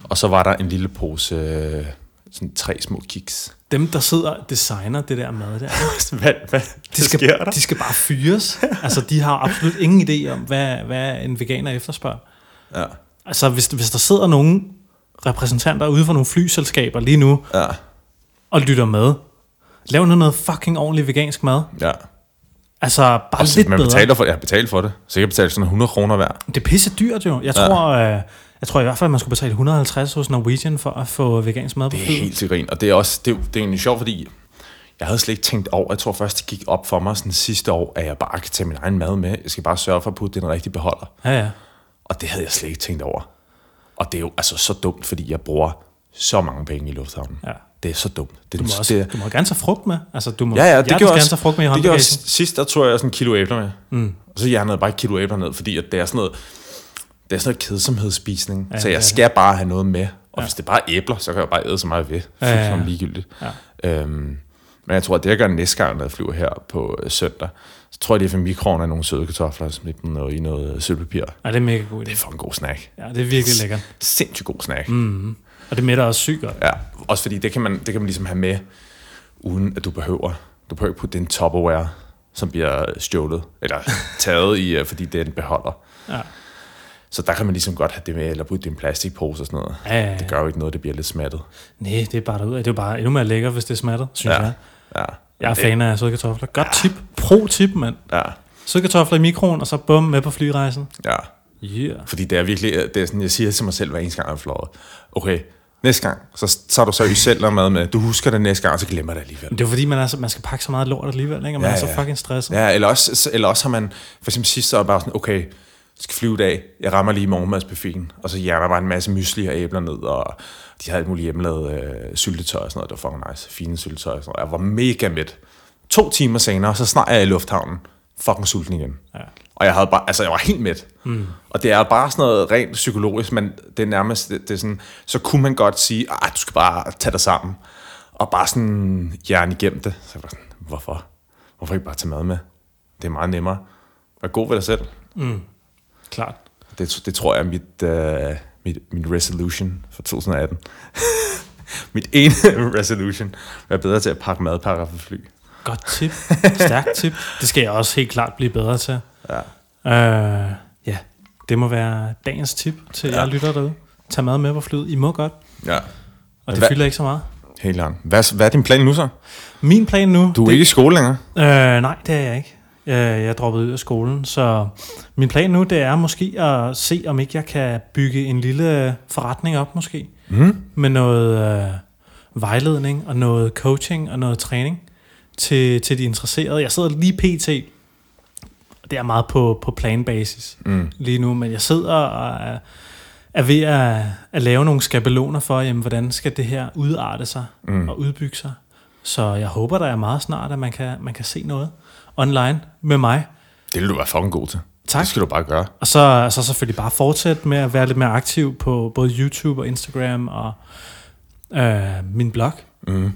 Og så var der en lille pose, øh, sådan tre små kiks. Dem, der sidder og designer det der mad der, hvad, hvad de skal, de skal bare fyres. altså, de har absolut ingen idé om, hvad, hvad en veganer efterspørger. Ja, Altså, hvis, hvis der sidder nogle repræsentanter ude for nogle flyselskaber lige nu ja, og lytter med, lav nu noget fucking ordentligt vegansk mad. ja. Altså, bare Og lidt man bedre. betaler for, jeg har betalt for det. Så jeg betaler sådan 100 kroner hver. Det er pisse dyrt jo. Jeg tror, øh, jeg tror i hvert fald, man skulle betale 150 hos Norwegian for at få vegansk mad på Det er helt til grin. Og det er også, det, er- det er egentlig sjovt, fordi jeg havde slet ikke tænkt over, jeg tror først, det gik op for mig sådan sidste år, at jeg bare kan tage min egen mad med. Jeg skal bare sørge for at putte den rigtige beholder. Ja, ja. Og det havde jeg slet ikke tænkt over. Og det er jo altså så dumt, fordi jeg bruger så mange penge i lufthavnen. Ja. Det er så dumt. Det, Du må, det, også, du må gerne tage frugt med. Altså, du må Ja, ja, det gjorde gerne også, tage frugt med i det gjorde også, sidst der tog jeg sådan en kilo æbler med. Mm. Og så hjernede jeg bare et kilo æbler ned, fordi at det er sådan noget, det er sådan noget kedsomhedsspisning. Ja, Ja, så det jeg det. skal bare have noget med. Og Ja. ja. hvis det bare er æbler, så kan jeg bare æde så meget vil. Ja, ja, ja. Ligegyldigt. Ja. Øhm, men jeg tror, at det jeg gør næste gang, når jeg flyver her på øh, søndag, så tror jeg, det er for mikroen af nogle søde kartofler, og smidt dem noget, i noget sølvpapir. Ja, det er mega god idé. Det er for en god snack. Ja, det er virkelig lækkert. Sindssygt god snack. Mm. Og det mætter også godt. Ja, også fordi det kan, man, det kan man ligesom have med, uden at du behøver. Du behøver ikke putte det i en Tupperware, som bliver stjålet, eller taget i, øh, fordi det er en beholder. Ja. Så der kan man ligesom godt have det med, eller putte det i en plastikpose og sådan noget. Ja, ja, ja. Det gør jo ikke noget, det bliver lidt smattet. Nej, det er bare derud. Det er jo bare endnu mere lækker, hvis det er smattet, synes Ja. jeg. Ja. Jeg er fan af søde kartofler. Godt tip. Pro-tip, mand. Ja, Søde kartofler i mikroen, og så bum med på flyrejsen. ja. Yeah. Fordi det er virkelig, det er sådan, jeg siger til mig selv hver eneste gang, jeg fløjet. Okay, næste gang, så tager du seriøst selv noget mad med. Du husker det næste gang, og så glemmer det alligevel. Det er fordi, man, er, så- man skal pakke så meget lort alligevel, ikke? Og man Ja, er så ja. fucking stresset. Ja, eller også, eller også har man, for eksempel sidst, så er bare sådan, okay, skal flyve i dag, jeg rammer lige morgenmadsbuffeten, og så hjerner bare en masse mysli og æbler ned, og de havde alt muligt hjemmelavet øh, syltetøj og sådan noget, det var fucking nice, fine syltetøj og sådan noget. Jeg var mega mæt. To timer senere, så snart jeg er i lufthavnen, fucking sulten igen. Ja. Og jeg havde bare, altså jeg var helt mæt. Mm. Og det er bare sådan noget rent psykologisk, men det er nærmest, det, det er sådan, så kunne man godt sige, ah, du skal bare tage dig sammen. Og bare sådan hjerne igennem det. Så jeg var sådan, hvorfor? Hvorfor ikke bare tage mad med? Det er meget nemmere. Vær god ved dig selv. Klart. Det, det tror jeg er mit, uh, mit, mit resolution for 2018. mit ene resolution. Vær bedre til at pakke madpakker for fly. Godt tip. Stærkt tip. Det skal jeg også helt klart blive bedre til. Ja. Øh, ja, det må være dagens tip til ja. Jer lytter derude. Tag mad med på flyet. I må godt. ja. Og det Hvad- fylder ikke så meget. Helt klart. Hvad, hvad er din plan nu så? Min plan nu... Du er det, ikke i skole længere? Øh, nej, det er jeg ikke. Jeg, jeg er droppet ud af skolen, så min plan nu, det er måske at se, om ikke jeg kan bygge en lille forretning op, måske. Mm. Med noget øh, vejledning og noget coaching og noget træning til, til de interesserede. Jeg sidder lige pt. Det er meget på, på planbasis Mm. lige nu, men jeg sidder og er, er ved at, at lave nogle skabeloner for, jamen, hvordan skal det her udarte sig Mm. og udbygge sig. Så jeg håber, der er meget snart, at man kan, man kan se noget online med mig. Det vil du være fucking god til. Tak. Det skal du bare gøre. Og så, så selvfølgelig bare fortsætte med at være lidt mere aktiv på både YouTube og Instagram og øh, min blog. Mm.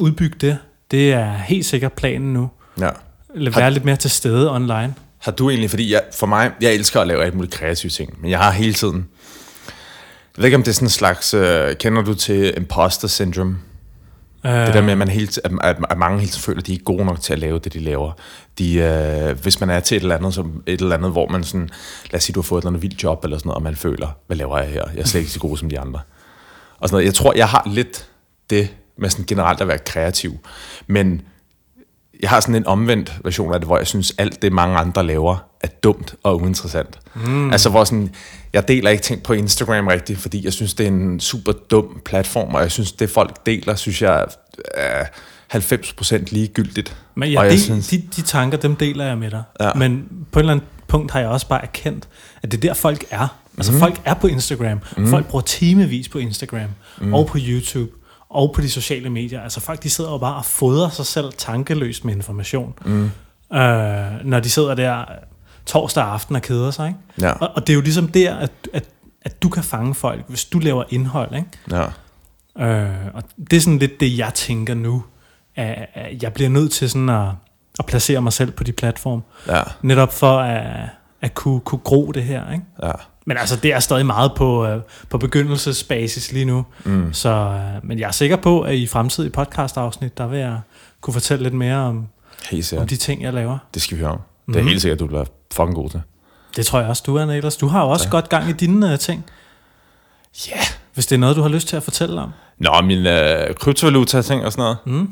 Udbygge det. Det er helt sikkert planen nu. Ja. Eller Har- være lidt mere til stede online. Har du egentlig, fordi jeg, for mig, jeg elsker at lave alt muligt kreative ting, men jeg har hele tiden, jeg ved ikke om det er sådan en slags, øh, kender du til imposter syndrome? Øh, Det der med, at, man hele, at, at, at mange hele tiden føler, at de er ikke gode nok til at lave det, de laver. De, øh, hvis man er til et eller, andet, som, et eller andet, hvor man sådan, lad os sige, du har fået et eller andet vildt job, eller sådan noget, og man føler, hvad laver jeg her? Jeg er slet ikke så god som de andre. Og sådan noget. Jeg tror, jeg har lidt det med sådan generelt at være kreativ. Men jeg har sådan en omvendt version af det, hvor jeg synes, alt det mange andre laver, er dumt og uinteressant. Mm. Altså hvor sådan, jeg deler ikke ting på Instagram rigtigt, fordi jeg synes, det er en super dum platform, og jeg synes, det folk deler, synes jeg er 90% ligegyldigt. Men og jeg del, synes, de, de tanker, dem deler jeg med dig. Ja. Men på et eller andet punkt har jeg også bare erkendt, at det er der, folk er. Altså Mhm. folk er på Instagram. Mm. Folk bruger timevis på Instagram. Mm. Og på YouTube. Og på de sociale medier. Altså folk, de sidder jo bare og fodrer sig selv tankeløst med information. Mm. Øh, når de sidder der torsdag aften og keder sig. Ikke? Ja. Og, og det er jo ligesom der, at, at, at du kan fange folk, hvis du laver indhold. Ikke? ja. Øh, og det er sådan lidt det, jeg tænker nu. At, at jeg bliver nødt til sådan at, at placere mig selv på de platforme. Ja, Netop for at, at kunne, kunne gro det her. Ikke? ja. Men altså, det er stadig meget på, øh, på begyndelsesbasis lige nu. Mm. Så, øh, men jeg er sikker på, at i fremtidige podcast-afsnit, der vil jeg kunne fortælle lidt mere om, om de ting, jeg laver. Det skal vi høre om. Det er Mhm. helt sikkert, du bliver fucking god til. Det tror jeg også, du er, Niklas. Du har jo også godt gang i dine uh, ting. Ja. Yeah. Hvis det er noget, du har lyst til at fortælle om. Nå, min øh, kryptovaluta-ting og sådan noget. Mm.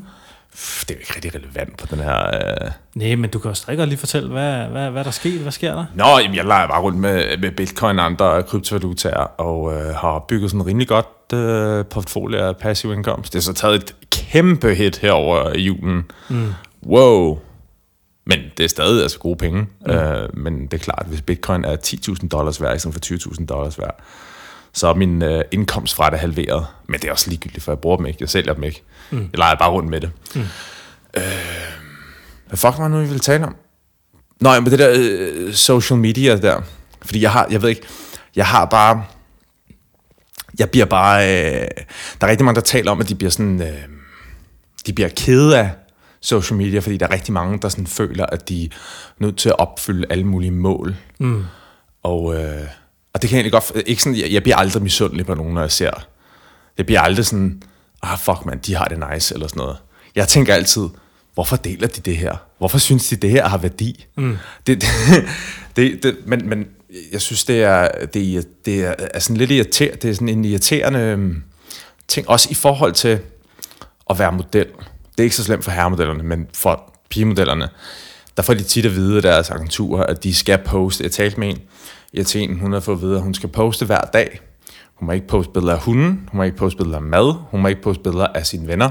Det er jo ikke rigtig relevant på den her... Øh... Nej, men du kan jo stadig godt lige fortælle, hvad, hvad, hvad der sker. Hvad sker der? Nå, jamen, jeg leger bare rundt med, med bitcoin og andre kryptovalutaer, og øh, har bygget sådan en rimelig godt øh, portfolio af passive incomes. Det har så taget et kæmpe hit herover i julen. Mm. Wow! Men det er stadig altså gode penge. Mm. Øh, men det er klart, hvis bitcoin er 10.000 dollars værd, i stedet for 20.000 dollars værd, så er min øh, indkomst fra det halveret. Men det er også ligegyldigt, for jeg bruger dem ikke. Jeg sælger dem ikke. Mm. Jeg leger bare rundt med det. Mm. Øh, hvad fuck var det nu, vi ville tale om? Nå, men det der øh, social media der. Fordi jeg har, jeg ved ikke, jeg har bare, jeg bliver bare, øh, der er rigtig mange, der taler om, at de bliver sådan, øh, de bliver kede af social media, fordi der er rigtig mange, der sådan føler, at de er nødt til at opfylde alle mulige mål. Mm. Og, øh, og det kan jeg egentlig godt, ikke sådan, jeg, jeg bliver aldrig misundelig på nogen, når jeg ser. Jeg bliver aldrig sådan, ah fuck man, de har det nice, eller sådan noget. Jeg tænker altid, hvorfor deler de det her? Hvorfor synes de, det her har værdi? Mm. Det, det, det, det, men, men jeg synes, det er, det, er, det er, er sådan lidt irriterende, det er sådan en irriterende øhm, ting, også i forhold til at være model. Det er ikke så slemt for herremodellerne, men for pigemodellerne, der får de tit at vide af deres agenturer, at de skal poste. Jeg talte med en i Athen, hun har fået at vide, at hun skal poste hver dag. Hun må ikke poste billeder af hunden, hun må ikke poste billeder af mad, hun må ikke poste billeder af sine venner.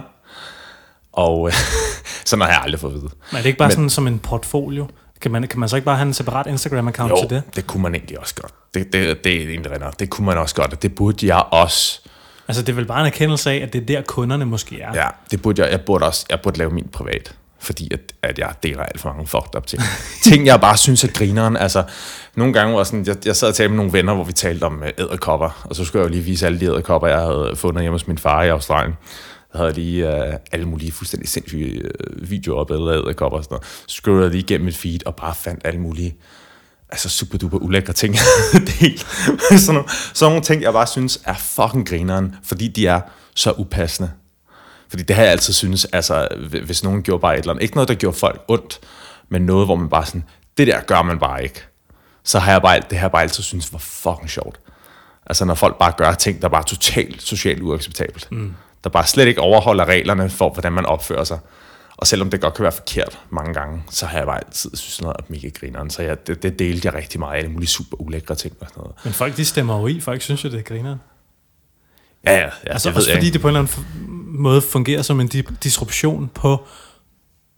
Og sådan har jeg aldrig fået at vide. Men er det ikke bare Men- sådan som en portfolio? Kan man, kan man så ikke bare have en separat Instagram-account Jo, til det? det kunne man egentlig også godt. Det, det, det er egentlig rigtigt. Det kunne man også godt, og det burde jeg også. Altså, det er vel bare en erkendelse af, at det er der, kunderne måske er. Ja, det burde jeg, jeg burde også, jeg burde lave min privat, fordi at, at jeg deler alt for mange fucked up ting. ting, jeg bare synes er grineren. Altså, nogle gange var sådan, jeg, jeg sad og talte med nogle venner, hvor vi talte om øh, æderkopper, og så skulle jeg jo lige vise alle de æderkopper, jeg havde fundet hjemme hos min far i Australien. Jeg havde lige øh, alle mulige fuldstændig sindssyge øh, videoer og billeder af æderkopper og sådan noget. Så scrollede jeg lige igennem mit feed og bare fandt alle mulige altså super duper ulækre ting, jeg sådan, nogle, sådan nogle ting, jeg bare synes er fucking grineren, fordi de er så upassende. Fordi det har jeg altid synes, altså, hvis nogen gjorde bare et eller andet, ikke noget, der gjorde folk ondt, men noget, hvor man bare sådan, det der gør man bare ikke. Så har jeg bare, det har jeg bare altid synes var fucking sjovt. Altså, når folk bare gør ting, der bare er totalt socialt uacceptabelt. Mm. Der bare slet ikke overholder reglerne for, hvordan man opfører sig. Og selvom det godt kan være forkert mange gange, så har jeg bare altid synes noget er mega grineren. Så jeg, det, det delte jeg rigtig meget af, alle mulige super ulækre ting og sådan noget. Men folk, de stemmer jo i. Folk synes jo, det er grineren. Ja, ja, ja Altså det også ved jeg fordi ikke. det på en eller anden måde fungerer som en di- disruption på,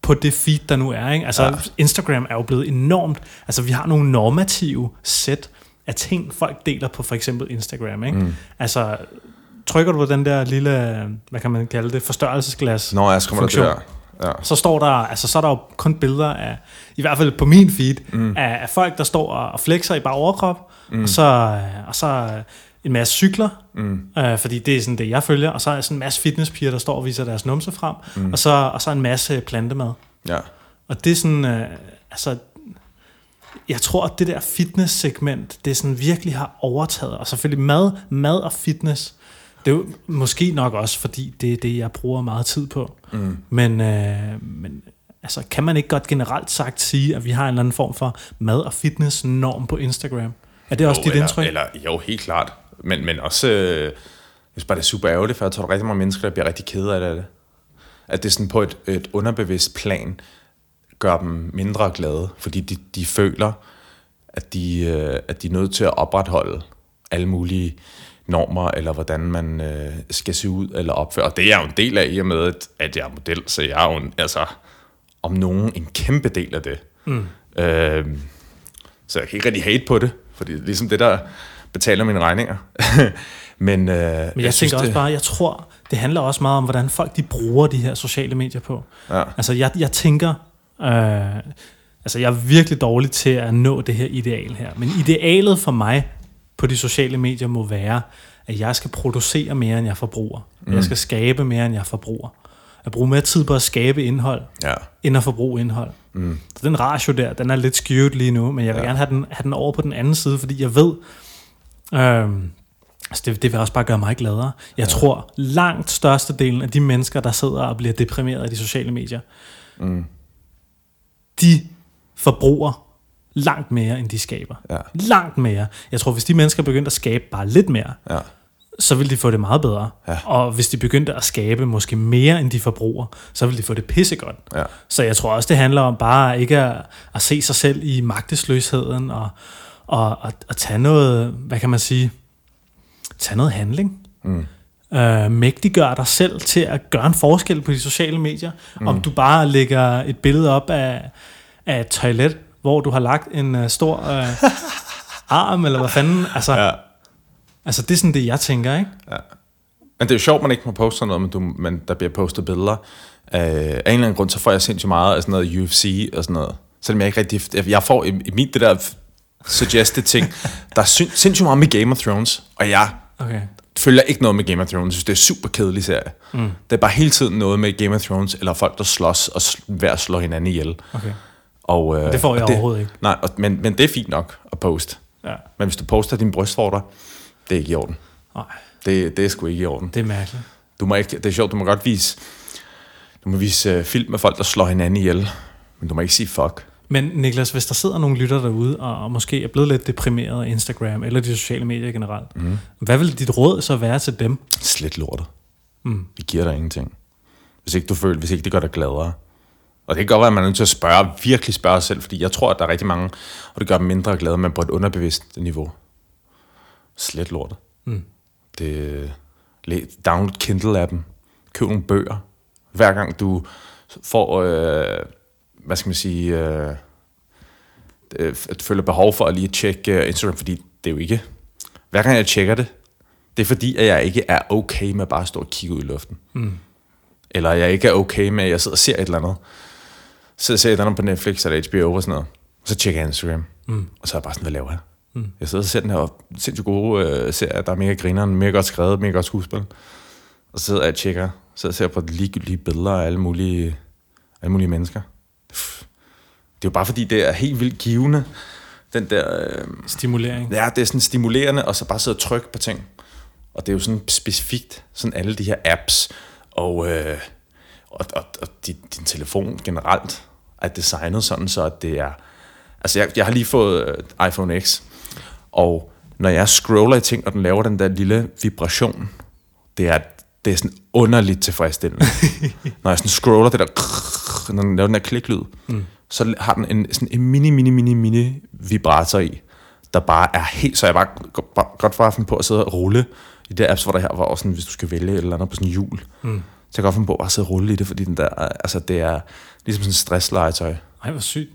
på det feed, der nu er. Ikke? Altså Ja. Instagram er jo blevet enormt... Altså vi har nogle normative sæt af ting, folk deler på for eksempel Instagram. Ikke? Mm. Altså trykker du på den der lille, hvad kan man kalde det, forstørrelsesglas, Nå, jeg kommer der funktion. der. Ja. så står der, altså så er der jo kun billeder af, i hvert fald på min feed, mm. af, af folk, der står og og flexer i bare overkrop, mm. og, så, øh, og så øh, en masse cykler, mm. øh, fordi det er sådan det, jeg følger, og så er sådan en masse fitnesspiger, der står og viser deres numse frem, mm. og, så, og så en masse plantemad. ja. Og det er sådan, øh, altså, jeg tror, at det der fitness-segment, det sådan virkelig har overtaget, og selvfølgelig mad, mad og fitness, det er jo måske nok også, fordi det er det, jeg bruger meget tid på. Mm. Men, øh, men altså, kan man ikke godt generelt sagt sige, at vi har en eller anden form for mad- og fitness-norm på Instagram? Er det også Jo, dit eller, indtryk? Eller, jo, helt klart. Men, men også, øh, jeg synes bare, det er super ærgerligt, for jeg tror, der er rigtig mange mennesker, der bliver rigtig kede af det. At det sådan på et, et underbevidst plan gør dem mindre glade, fordi de, de føler, at de, øh, at de er nødt til at opretholde alle mulige normer, eller hvordan man øh, skal se ud eller opføre. Og det er jeg jo en del af, i og med, at, at jeg er model, så jeg er jo en, altså, om nogen en kæmpe del af det. Mm. Øh, så jeg kan ikke rigtig hate på det, fordi det er ligesom det, der betaler mine regninger. Men, øh, Men jeg, jeg synes, også det, bare, jeg tror, det handler også meget om, hvordan folk de bruger de her sociale medier på. Ja. Altså, jeg, jeg tænker, øh, altså, jeg er virkelig dårlig til at nå det her ideal her. Men idealet for mig på de sociale medier må være, at jeg skal producere mere, end jeg forbruger. Mm. Jeg skal skabe mere, end jeg forbruger. At bruge mere tid på at skabe indhold, Ja. end at forbruge indhold. Mm. Så den ratio der, den er lidt skewed lige nu, men jeg vil ja. gerne have den, have den over på den anden side, fordi jeg ved, øhm, altså det, det vil også bare gøre mig gladere. Jeg ja. tror, langt størstedelen af de mennesker, der sidder og bliver deprimeret af de sociale medier, mm. de forbruger langt mere, end de skaber. Ja. Langt mere. Jeg tror, hvis de mennesker begyndte at skabe bare lidt mere, Ja. så vil de få det meget bedre. Ja. Og hvis de begyndte at skabe måske mere, end de forbruger, så vil de få det pissegodt. Ja. Så jeg tror også, det handler om bare ikke at, at se sig selv i magtesløsheden, og, og at, at tage noget, hvad kan man sige, tage noget handling. Mm. Øh, mægtiggør dig selv til at gøre en forskel på de sociale medier. Mm. Om du bare lægger et billede op af, af et toilet, hvor du har lagt en uh, stor uh, arm, eller hvad fanden. Altså, Ja. altså, det er sådan det, jeg tænker, ikke? Men det er jo sjovt, man ikke må poste sådan noget, men, du, men der bliver postet billeder. Øh, af en eller anden grund, så får jeg sindssygt meget af sådan noget UFC og sådan noget. Selvom jeg ikke rigtig... jeg- Jeg får i, i mit det der suggested ting, der er sind, sindssygt meget med Game of Thrones, og jeg Okay. følger ikke noget med Game of Thrones. Jeg synes, det er super kedelig serie. Mm. Det er bare hele tiden noget med Game of Thrones, eller folk, der slås og sl- hver slår hinanden ihjel. okay. Og, øh, Det får jeg og overhovedet ikke. Nej, og, men, men det er fint nok at poste. Ja. Men hvis du poster dine brystvorter, det er ikke i orden. Nej, Det, det er sgu ikke i orden. det er mærkeligt. Du må ikke, det er sjovt, du må godt vise, du må vise uh, film med folk, der slår hinanden ihjel. Men du må ikke sige fuck. Men Niklas, hvis der sidder nogle lytter derude, og, måske er blevet lidt deprimeret af Instagram, eller de sociale medier generelt, mm. hvad vil dit råd så være til dem? Slet lortet. Mm. Det giver dig ingenting. Hvis ikke du føler, hvis ikke det gør dig gladere. Og det kan godt være, at man er nødt til at spørge, virkelig spørge sig selv, fordi jeg tror, at der er rigtig mange, og det gør dem mindre glade, men på et underbevidst niveau. Slet lortet. Mm. Det, download Kindle-appen. Køb nogle bøger. Hver gang du får, øh, hvad skal man sige, øh, øh, at føler behov for at lige tjekke øh, Instagram, fordi det er jo ikke... Hver gang jeg tjekker det, det er fordi, at jeg ikke er okay med bare at stå og kigge ud i luften. Mm. Eller jeg ikke er okay med, at jeg sidder og ser et eller andet. Så ser jeg et eller andet på Netflix eller HBO og sådan noget. Og så tjekker jeg Instagram. Mm. Og så er jeg bare sådan, hvad laver jeg? Mm. Jeg sidder og ser den her sindssygt gode øh, serie, der er mega grineren, mega godt skrevet, mega godt skuespil. Og så sidder jeg og tjekker, så jeg ser på ligegyldige billeder af alle mulige, alle mulige mennesker. Det er jo bare fordi, det er helt vildt givende. Den der, øh, Stimulering. ja, det er sådan stimulerende, og så bare sidde og trykke på ting. Og det er jo sådan specifikt, sådan alle de her apps, og, øh, og, og, og din, din telefon generelt er designet sådan, så at det er... Altså, jeg, jeg har lige fået øh, iPhone X, og når jeg scroller i ting, og den laver den der lille vibration, det er, det er sådan underligt tilfredsstillende. når jeg sådan scroller det der, når den laver den der kliklyd, mm. så har den en, sådan en mini, mini, mini, mini vibrator i, der bare er helt, så jeg bare, godt bare finde på at sidde og rulle i det apps, hvor der her var også sådan, hvis du skal vælge et eller andet på sådan en hjul, mm. så jeg godt finde på at bare sidde og rulle i det, fordi den der, altså det er ligesom sådan en stresslegetøj. Ej, hvor sygt.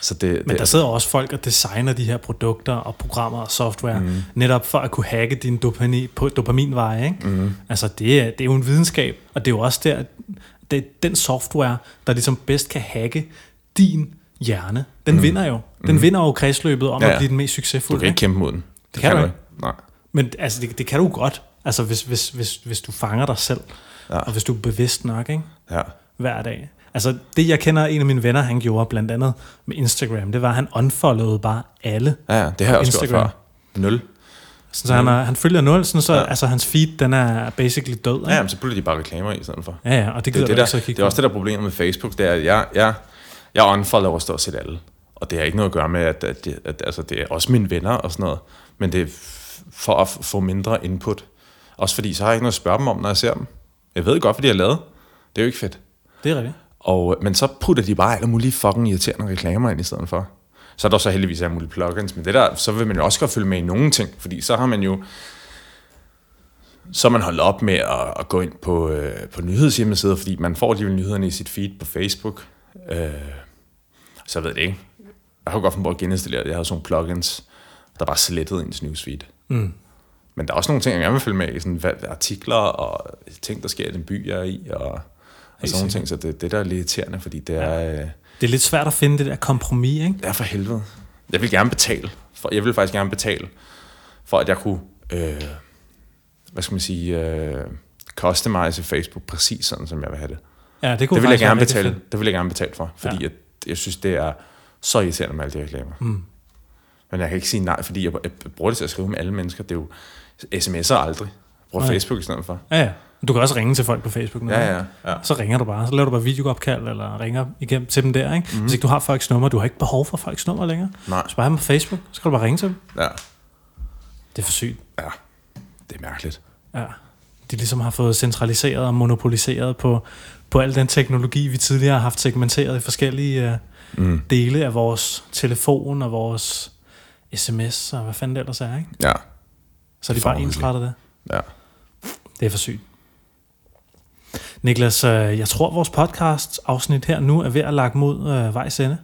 Så det, Men det, der sidder også folk og designer de her produkter og programmer og software, mm. netop for at kunne hacke din dopamine, på dopaminveje. Ikke? Mm. Altså, det er, det er jo en videnskab, og det er jo også der, det er den software, der ligesom bedst kan hacke din hjerne. Den mm. vinder jo. Den mm. vinder jo kredsløbet om Ja, ja, at blive den mest du succesfulde. kan ikke kæmpe mod den. Det, kan du du ikke. Nej. Men altså, det, det kan du godt, altså, hvis, hvis, hvis, hvis du fanger dig selv, Ja. og hvis du er bevidst nok, ikke? Ja. hver dag. Altså det, jeg kender en af mine venner, han gjorde blandt andet med Instagram, det var, at han unfollowede bare alle. Ja, ja, det har jeg også Instagram. gjort før. Nul. Sådan, så han, er, han følger nul, sådan så Ja. altså, hans feed, den er basically død. Ikke? Ja, men så putter de bare reklamer i stedet for. ja, ja, og det Det, gider er det, du der, ikke så det kigge er også det der problemet med Facebook, det er, at jeg, jeg, jeg unfollower stort set alle. Og det har ikke noget at gøre med, at, at, at, at altså, det er også mine venner og sådan noget. Men det er for at få mindre input. Også fordi, så har jeg ikke noget at spørge dem om, når jeg ser dem. Jeg ved godt, hvad de har lavet. Det er jo ikke fedt. Det er rigtigt. Og, men så putter de bare alle mulige fucking irriterende reklamer ind i stedet for. Så er der så heldigvis alle mulige plugins, men det der, så vil man jo også godt følge med i nogle ting, fordi så har man jo, så man holdt op med at, at gå ind på, øh, på nyhedshjemmesider, fordi man får alligevel nyhederne i sit feed på Facebook. Øh, så jeg ved det ikke. Jeg har jo godt fundet på at geninstallere. Jeg havde sådan nogle plugins, der bare slettede ens newsfeed. Mm. Men der er også nogle ting, jeg gerne vil følge med i, sådan hvad, artikler og ting, der sker i den by, jeg er i, og, og sådan nogle ting. Så det, det der er lidt irriterende, fordi det er, øh, Det er lidt svært at finde det der kompromis, ikke? det er for helvede. Jeg vil gerne betale. For, jeg vil faktisk gerne betale, for at jeg kunne, øh, hvad skal man sige, øh, customize Facebook præcis sådan, som jeg vil have det. Ja, det kunne Det vil jeg gerne betale. fedt. Det vil jeg gerne betale for, fordi Ja. ja. at jeg synes, det er så irriterende med alle de reklamer. Mm. Men jeg kan ikke sige nej, fordi jeg, jeg bruger det til at skrive med alle mennesker. Det er jo sms'er aldrig. Jeg bruger Nej. Facebook i stedet for. Ja, ja. Du kan også ringe til folk på Facebook nu. Ja, ja, ja. Så ringer du bare. Så laver du bare videoopkald, eller ringer igennem til dem der. Ikke? Mm. Hvis ikke du har folks nummer, du har ikke behov for folks nummer længere. Nej. Så bare have dem på Facebook, så skal du bare ringe til dem. Ja, Det er for sygt. ja. Det er mærkeligt. Ja. De ligesom har fået centraliseret og monopoliseret på, på al den teknologi, vi tidligere har haft segmenteret i forskellige uh, Mm. dele af vores telefon og vores sms og hvad fanden det ellers er. Ikke? Ja, Så er de bare ensrettet det. ja. Det er for sygt. Niklas, øh, jeg tror, vores podcast afsnit her nu er ved at lagt mod øh, vejs ende.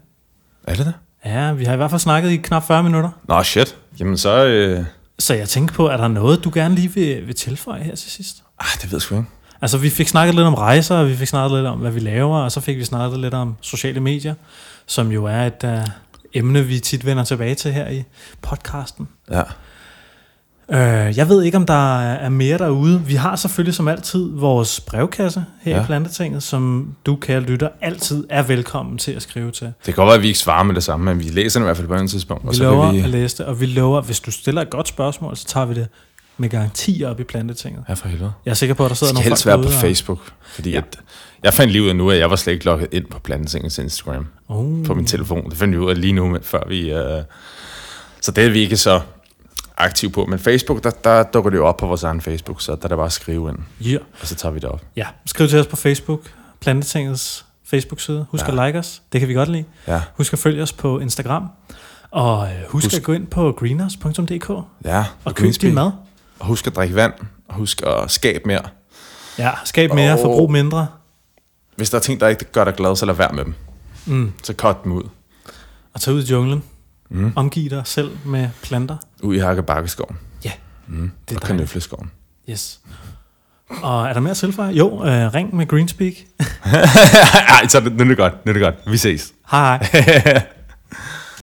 Er det det? Ja, vi har i hvert fald snakket i knap 40 minutter. Nå, shit. Jamen så... Øh... Så jeg tænker på, er der noget, du gerne lige vil, vil tilføje her til sidst? Ah, det ved jeg sgu ikke. Altså, vi fik snakket lidt om rejser, og vi fik snakket lidt om, hvad vi laver, og så fik vi snakket lidt om sociale medier, som jo er et uh, emne, vi tit vender tilbage til her i podcasten. Ja. Uh, jeg ved ikke, om der er mere derude. Vi har selvfølgelig som altid vores brevkasse her ja. I Plantetinget, som du, kære lytter, altid er velkommen til at skrive til. Det kan godt være, at vi ikke svarer med det samme, men vi læser den i hvert fald på et tidspunkt. Vi så lover vi... at læse det, og vi lover, at hvis du stiller et godt spørgsmål, så tager vi det med garanti op i Plantetinget. Ja, for helvede. Jeg er sikker på, at der Det sidder nogle helst folk være på og- Facebook, fordi Ja. at jeg fandt lige ud af nu, at jeg var slet ikke logget ind på Plantetingets Instagram Oh. på min telefon. Det fandt vi ud af lige nu, før vi... Uh... Så det er vi ikke så aktive på. Men Facebook, der, der dukker det jo op på vores egen Facebook, så der er det bare at skrive ind, Yeah. og så tager vi det op. Ja, skriv til os på Facebook, Plantetingets Facebook-side. Husk ja. Ja. at like os, det kan vi godt lide. Ja, Husk at følge os på Instagram. Og øh, husk, husk at gå ind på greenhouse.dk ja. og køb din mad. Og husk at drikke vand, og husk at skabe mere. Ja, skab mere, Og- forbrug mindre. Hvis der er ting, der ikke gør dig glad, så lad være med dem. Mm. Så cut dem ud. Og tag ud i junglen. Mm. Omgiv dig selv med planter. Ud i Hakkebakkeskoven. Ja, Mm. det er Og kanøfleskoven. Yes. Og er der mere at tilføje? Jo, øh, ring med Greenspeak. Ej, så det, nu er det godt. Nu er det godt. Vi ses. Hej hej.